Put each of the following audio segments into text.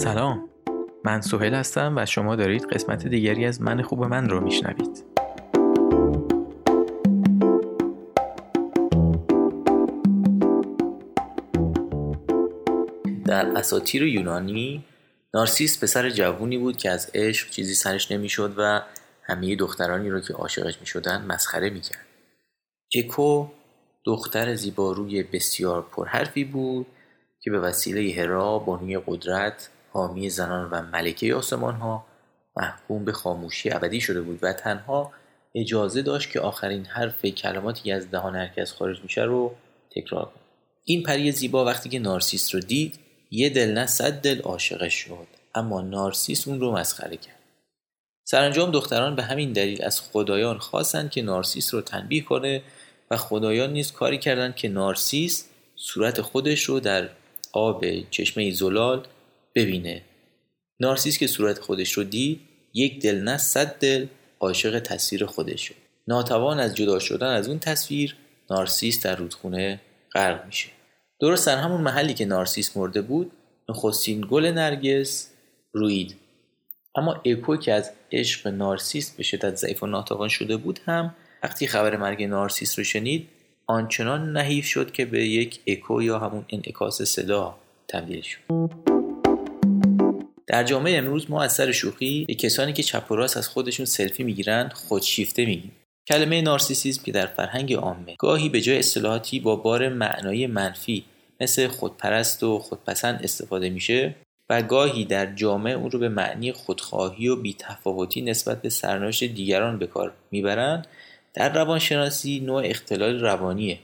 سلام. من سوهل هستم و شما دارید قسمت دیگری از من خوب من رو میشنوید. در اساطیر یونانی نارسیس پسر جوونی بود که از عشق چیزی سرش نمی‌شد و همه دخترانی رو که عاشقش می‌شدن مسخره می‌کرد. اکو دختر زیباروی بسیار پرحرفی بود که به وسیله هرا بانوی قدرت حامی زنان و ملکه آسمان ها محکوم به خاموشی ابدی شده بود و تنها اجازه داشت که آخرین حرف کلماتی از دهان هرکس خارج میشه رو تکرار کنه. این پری زیبا وقتی که نارسیس رو دید یه دل نه صد دل عاشقش شد اما نارسیس اون رو مسخره کرد. سرانجام دختران به همین دلیل از خدایان خواستند که نارسیس رو تنبیه کنه و خدایان نیز کاری کردند که نارسیس صورت خودش رو در آب چشمه زلال ببینه. نارسیس که صورت خودش رو دید یک دل نه صد دل عاشق تصویر خودش شد. ناتوان از جدا شدن از اون تصویر نارسیس در رودخونه غرق میشه. درست در همون محلی که نارسیس مرده بود نخستین گل نرگس روید. اما اکو که از عشق نارسیس به شدت ضعیف و ناتوان شده بود هم وقتی خبر مرگ نارسیس رو شنید آنچنان نحیف شد که به یک اکو یا همون انعکاس صدا تبدیل شد. در جامعه امروز ما از سر شوخی به کسانی که چپ و راست از خودشون سلفی می‌گیرن خودشیفته میگیم. کلمه نارسیسیسم که در فرهنگ عامه. گاهی به جای اصطلاحاتی با بار معنای منفی مثل خودپرست و خودپسند استفاده میشه و گاهی در جامعه اون رو به معنی خودخواهی و بیتفاوتی نسبت به سرنوشت دیگران به کار می‌برند در روانشناسی نوع اختلال روانیه.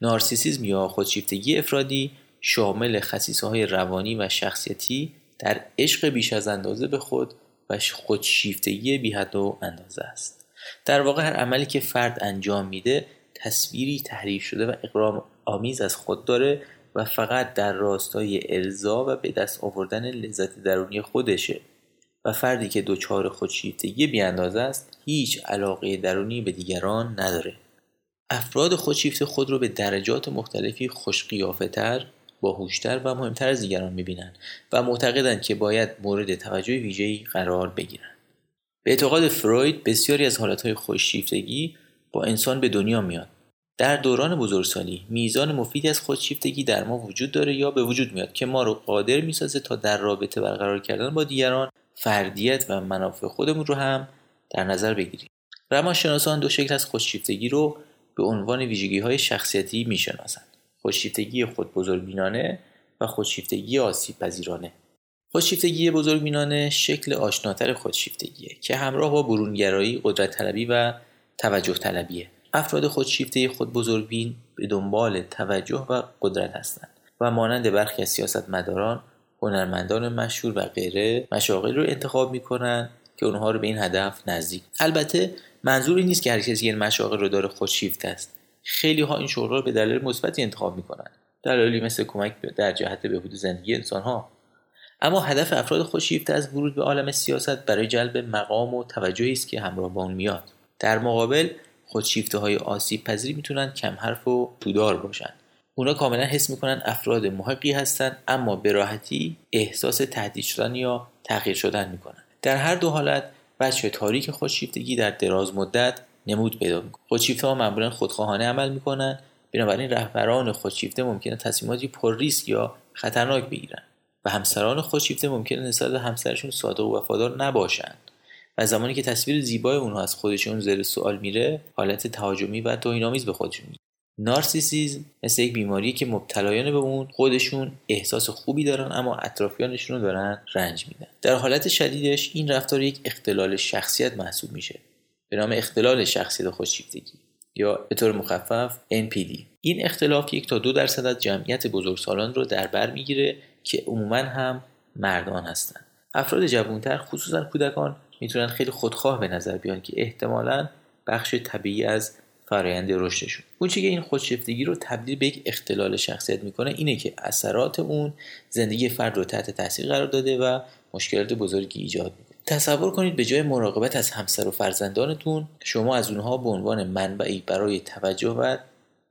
نارسیسیزم یا خودشیفتگی افرادی شامل خصیصه های روانی و شخصیتی در عشق بیش از اندازه به خود و خودشیفتگی بی حد و اندازه است. در واقع هر عملی که فرد انجام میده تصویری تحریف شده و اقرام آمیز از خود داره و فقط در راستای ارضا و به دست آوردن لذت درونی خودشه. و فردی که دچار خودشیفتگی بیاندازه است هیچ علاقه درونی به دیگران نداره. افراد خودشیفته خود رو به درجات مختلفی خوشقیافهتر باهوشتر و مهمتر از دیگران می‌بینند و معتقدند که باید مورد توجه ویژه‌ای قرار بگیرند. به اعتقاد فروید بسیاری از حالتهای خودشیفتگی با انسان به دنیا میاد. در دوران بزرگسالی میزان مفیدی از خودشیفتگی در ما وجود داره یا به وجود میاد که ما رو قادر می‌سازه تا در رابطه برقرار کردن با دیگران فردیت و منافع خودمون رو هم در نظر بگیریم. روانشناسان دو شکل از خودشیفتگی رو به عنوان ویژگی های شخصیتی می‌شناسند. خودشیفتگی خود بزرگبینانه و خودشیفتگی آسیب پذیرانه خودشیفتگی بزرگبینانه شکل آشناتر خودشیفتگیه که همراه با برونگرایی قدرت طلبی و توجه طلبیه افراد خودشیفته خود بزرگبین به دنبال توجه و قدرت هستند و مانند برخی از سیاستمداران هنرمندان مشهور و غیره مشاغل رو انتخاب می‌کنن که اونها رو به این هدف نزدیک. البته منظوری نیست که هر کسی این مشاغل رو داره خودشیفته است. خیلی ها این شغل رو به دلیل مثبتی انتخاب می‌کنن. دلایلی مثل کمک در جهت بهبود زندگی انسان ها اما هدف افراد خودشیفته از ورود به عالم سیاست برای جلب مقام و توجهی است که همراه با اون میاد. در مقابل خودشیفته های آسیب پذیری می‌تونن کم حرف و پودار باشن. اونا کاملا حس می‌کنن افراد محقی هستن اما به راحتی احساس تهدید شدن یا تغییر شدن می‌کنن. در هر دو حالت بچه تاریک خودشیفتگی در دراز مدت نمود پیدا می‌کنه. خودشیفته ها معمولا خودخواهانه عمل می‌کنن. بنابراین رهبران خودشیفته ممکنه تصمیماتی پر ریسک یا خطرناک بگیرن. و همسران خودشیفته ممکنه نسبت به همسرشون صادق و وفادار نباشند و زمانی که تصویر زیبای اونها از خودشون زیر سوال میره حالت تهاجمی و توهینآمیز به خودشون می‌گیرن نارسیسیزم مثل یک بیماری که مبتلایان به اون خودشون احساس خوبی دارن اما اطرافیانشون رو دارن رنج میدن. در حالت شدیدش این رفتار یک اختلال شخصیت محسوب میشه. به نام اختلال شخصیت خودشیفتگی یا به طور مخفف NPD این اختلاف یک تا دو درصد از جمعیت بزرگسالان رو در بر می‌گیره که عموما هم مردان هستند. افراد جوانتر خصوصا کودکان می‌تونن خیلی خودخواه به نظر بیان که احتمالا بخش طبیعی از فرایند رشدشون. اون که این خودشیفتگی رو تبدیل به یک اختلال شخصیت می‌کنه اینه که اثرات اون زندگی فرد رو تحت تاثیر قرار داده و مشکلات بزرگی ایجاد می‌کنه. تصور کنید به جای مراقبت از همسر و فرزندانتون شما از اونها به عنوان منبعی برای توجه و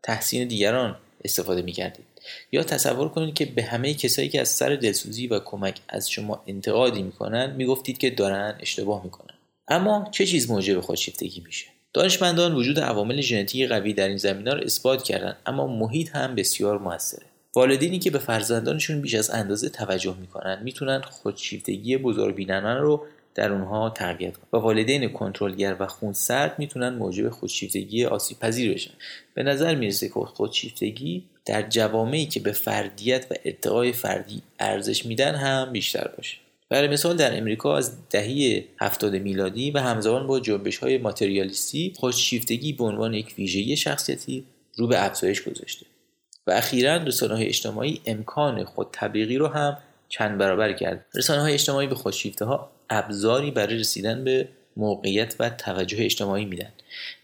تحسین دیگران استفاده می‌کردید. یا تصور کنید که به همه کسایی که از سر دلسوزی و کمک از شما انتقادی می‌کنن می‌گفتید که دارن اشتباه می‌کنن. اما چه چیز موجب خودشیفتگی میشه؟ دانشمندان وجود عوامل ژنتیکی قوی در این زمینه رو اثبات کردن اما محیط هم بسیار موثره. والدینی که به فرزندانشون بیش از اندازه توجه می‌کنن می‌تونن خودشیفتگی بزرگبینانه رو در اونها تقویت کنن. و والدین کنترلگر و خونسرد می‌تونن موجب خودشیفتگی آسیب پذیر بشن. به نظر می‌رسه که خودشیفتگی در جوامعی که به فردیت و ارتقای فردی ارزش میدن هم بیشتر باشه. برای مثال در امریکا از دهه 70 میلادی و همزمان با جنبش های ماتریالیستی خودشیفتگی به عنوان یک ویژگی شخصیتی رو به افزایش گذاشته. و اخیرا رسانه اجتماعی امکان خود رو هم چند برابر کرد. رسانه های اجتماعی به خودشیفته ها ابزاری برای رسیدن به موقعیت و توجه اجتماعی میدن.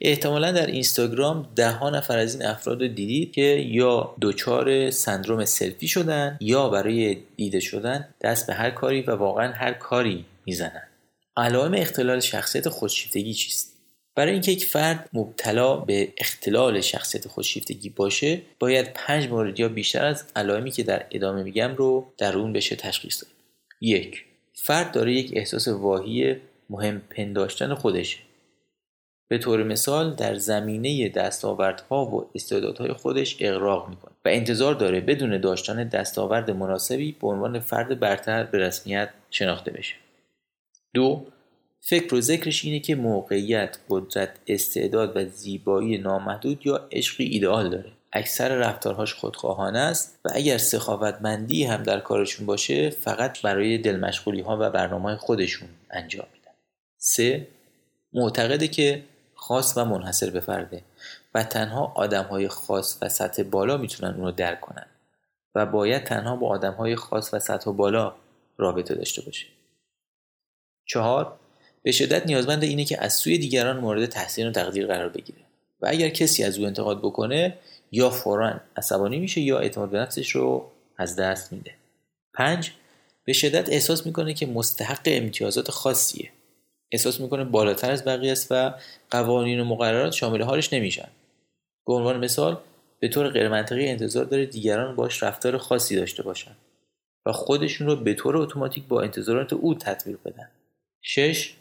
احتمالا در اینستاگرام ده ها نفر از این افراد رو دیدید که یا دچار سندروم سلفی شدن یا برای دیده شدن دست به هر کاری و واقعا هر کاری می‌زنن. علائم اختلال شخصیت خودشیفتگی چیست؟ برای اینکه یک فرد مبتلا به اختلال شخصیت خودشیفتگی باشه باید پنج مورد یا بیشتر از علائمی که در ادامه میگم رو در اون بشه تشخیص داد. یک فرد داره یک احساس واهی مهم پنداشتن خودشه به طور مثال در زمینه دستاوردها و استعدادهای خودش اقراق می‌کنه و انتظار داره بدون داشتن دستاورد مناسبی به عنوان فرد برتر به رسمیت شناخته بشه. دو فکر و ذکرش اینه که موقعیت قدرت استعداد و زیبایی نامحدود یا عشقی ایدئال داره. اکثر رفتارهاش خودخواهانه است و اگر سخاوتمندی هم در کارشون باشه فقط برای دلمشغولی ها و برنامه خودشون انجام میدن. سه معتقده که خاص و منحصر به فرده و تنها آدم های خاص و سطح بالا می‌تونن اونو درک کنن و باید تنها با آدم های خاص و سطح بالا رابطه داشته باشه. چهار به شدت نیازمند اینه که از سوی دیگران مورد تحسین و تقدیر قرار بگیره و اگر کسی از او انتقاد بکنه یا فورا عصبانی میشه یا اعتماد به نفسش رو از دست میده. پنج به شدت احساس می‌کنه که مستحق امتیازات خاصیه. احساس می‌کنه بالاتر از بقیه است و قوانین و مقررات شامل حالش نمیشن. به عنوان مثال به طور غیرمنطقی انتظار داره دیگران باش رفتار خاصی داشته باشن و خودشون رو به طور اتوماتیک با انتظارات او تطبیق بدن. شش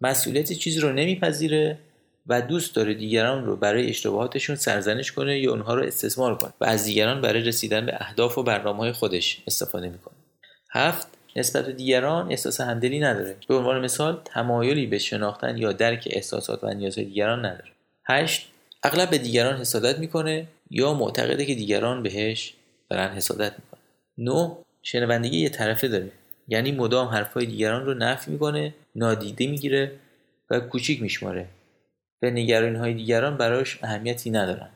مسئولیت چیزی رو نمیپذیره و دوست داره دیگران رو برای اشتباهاتشون سرزنش کنه یا اونها رو استثمار کنه و از دیگران برای رسیدن به اهداف و برنامه خودش استفاده می‌کنه. هفت نسبت به دیگران احساس همدلی نداره. به عنوان مثال تمایلی به شناختن یا درک احساسات و نیازهای دیگران نداره. هشت اغلب به دیگران حسادت می‌کنه یا معتقده که دیگران بهش دارن حسادت می‌کنه نه شنوندگی یه طرفه داره. یعنی مدام حرفهای دیگران رو نفی می‌کنه نادیده می‌گیره و کوچیک میشماره. و نگرانی های دیگران براش اهمیتی ندارن.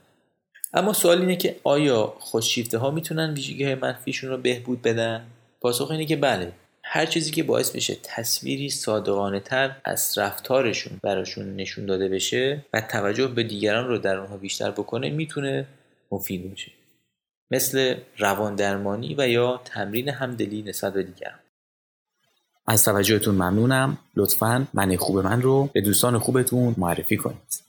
اما سوال اینه که آیا خودشیفته ها می‌تونن ویژگی های منفیشون رو بهبود بدن؟ پاسخ اینه که بله. هر چیزی که باعث بشه تصویری صادقانه تر از رفتارشون براشون نشون داده بشه و توجه به دیگران رو در اونها بیشتر بکنه می‌تونه مفید باشه. مثل روان درمانی و یا تمرین همدلی نسبت به دیگران. از توجهتون ممنونم. لطفا من خوب من رو به دوستان خوبتون معرفی کنید.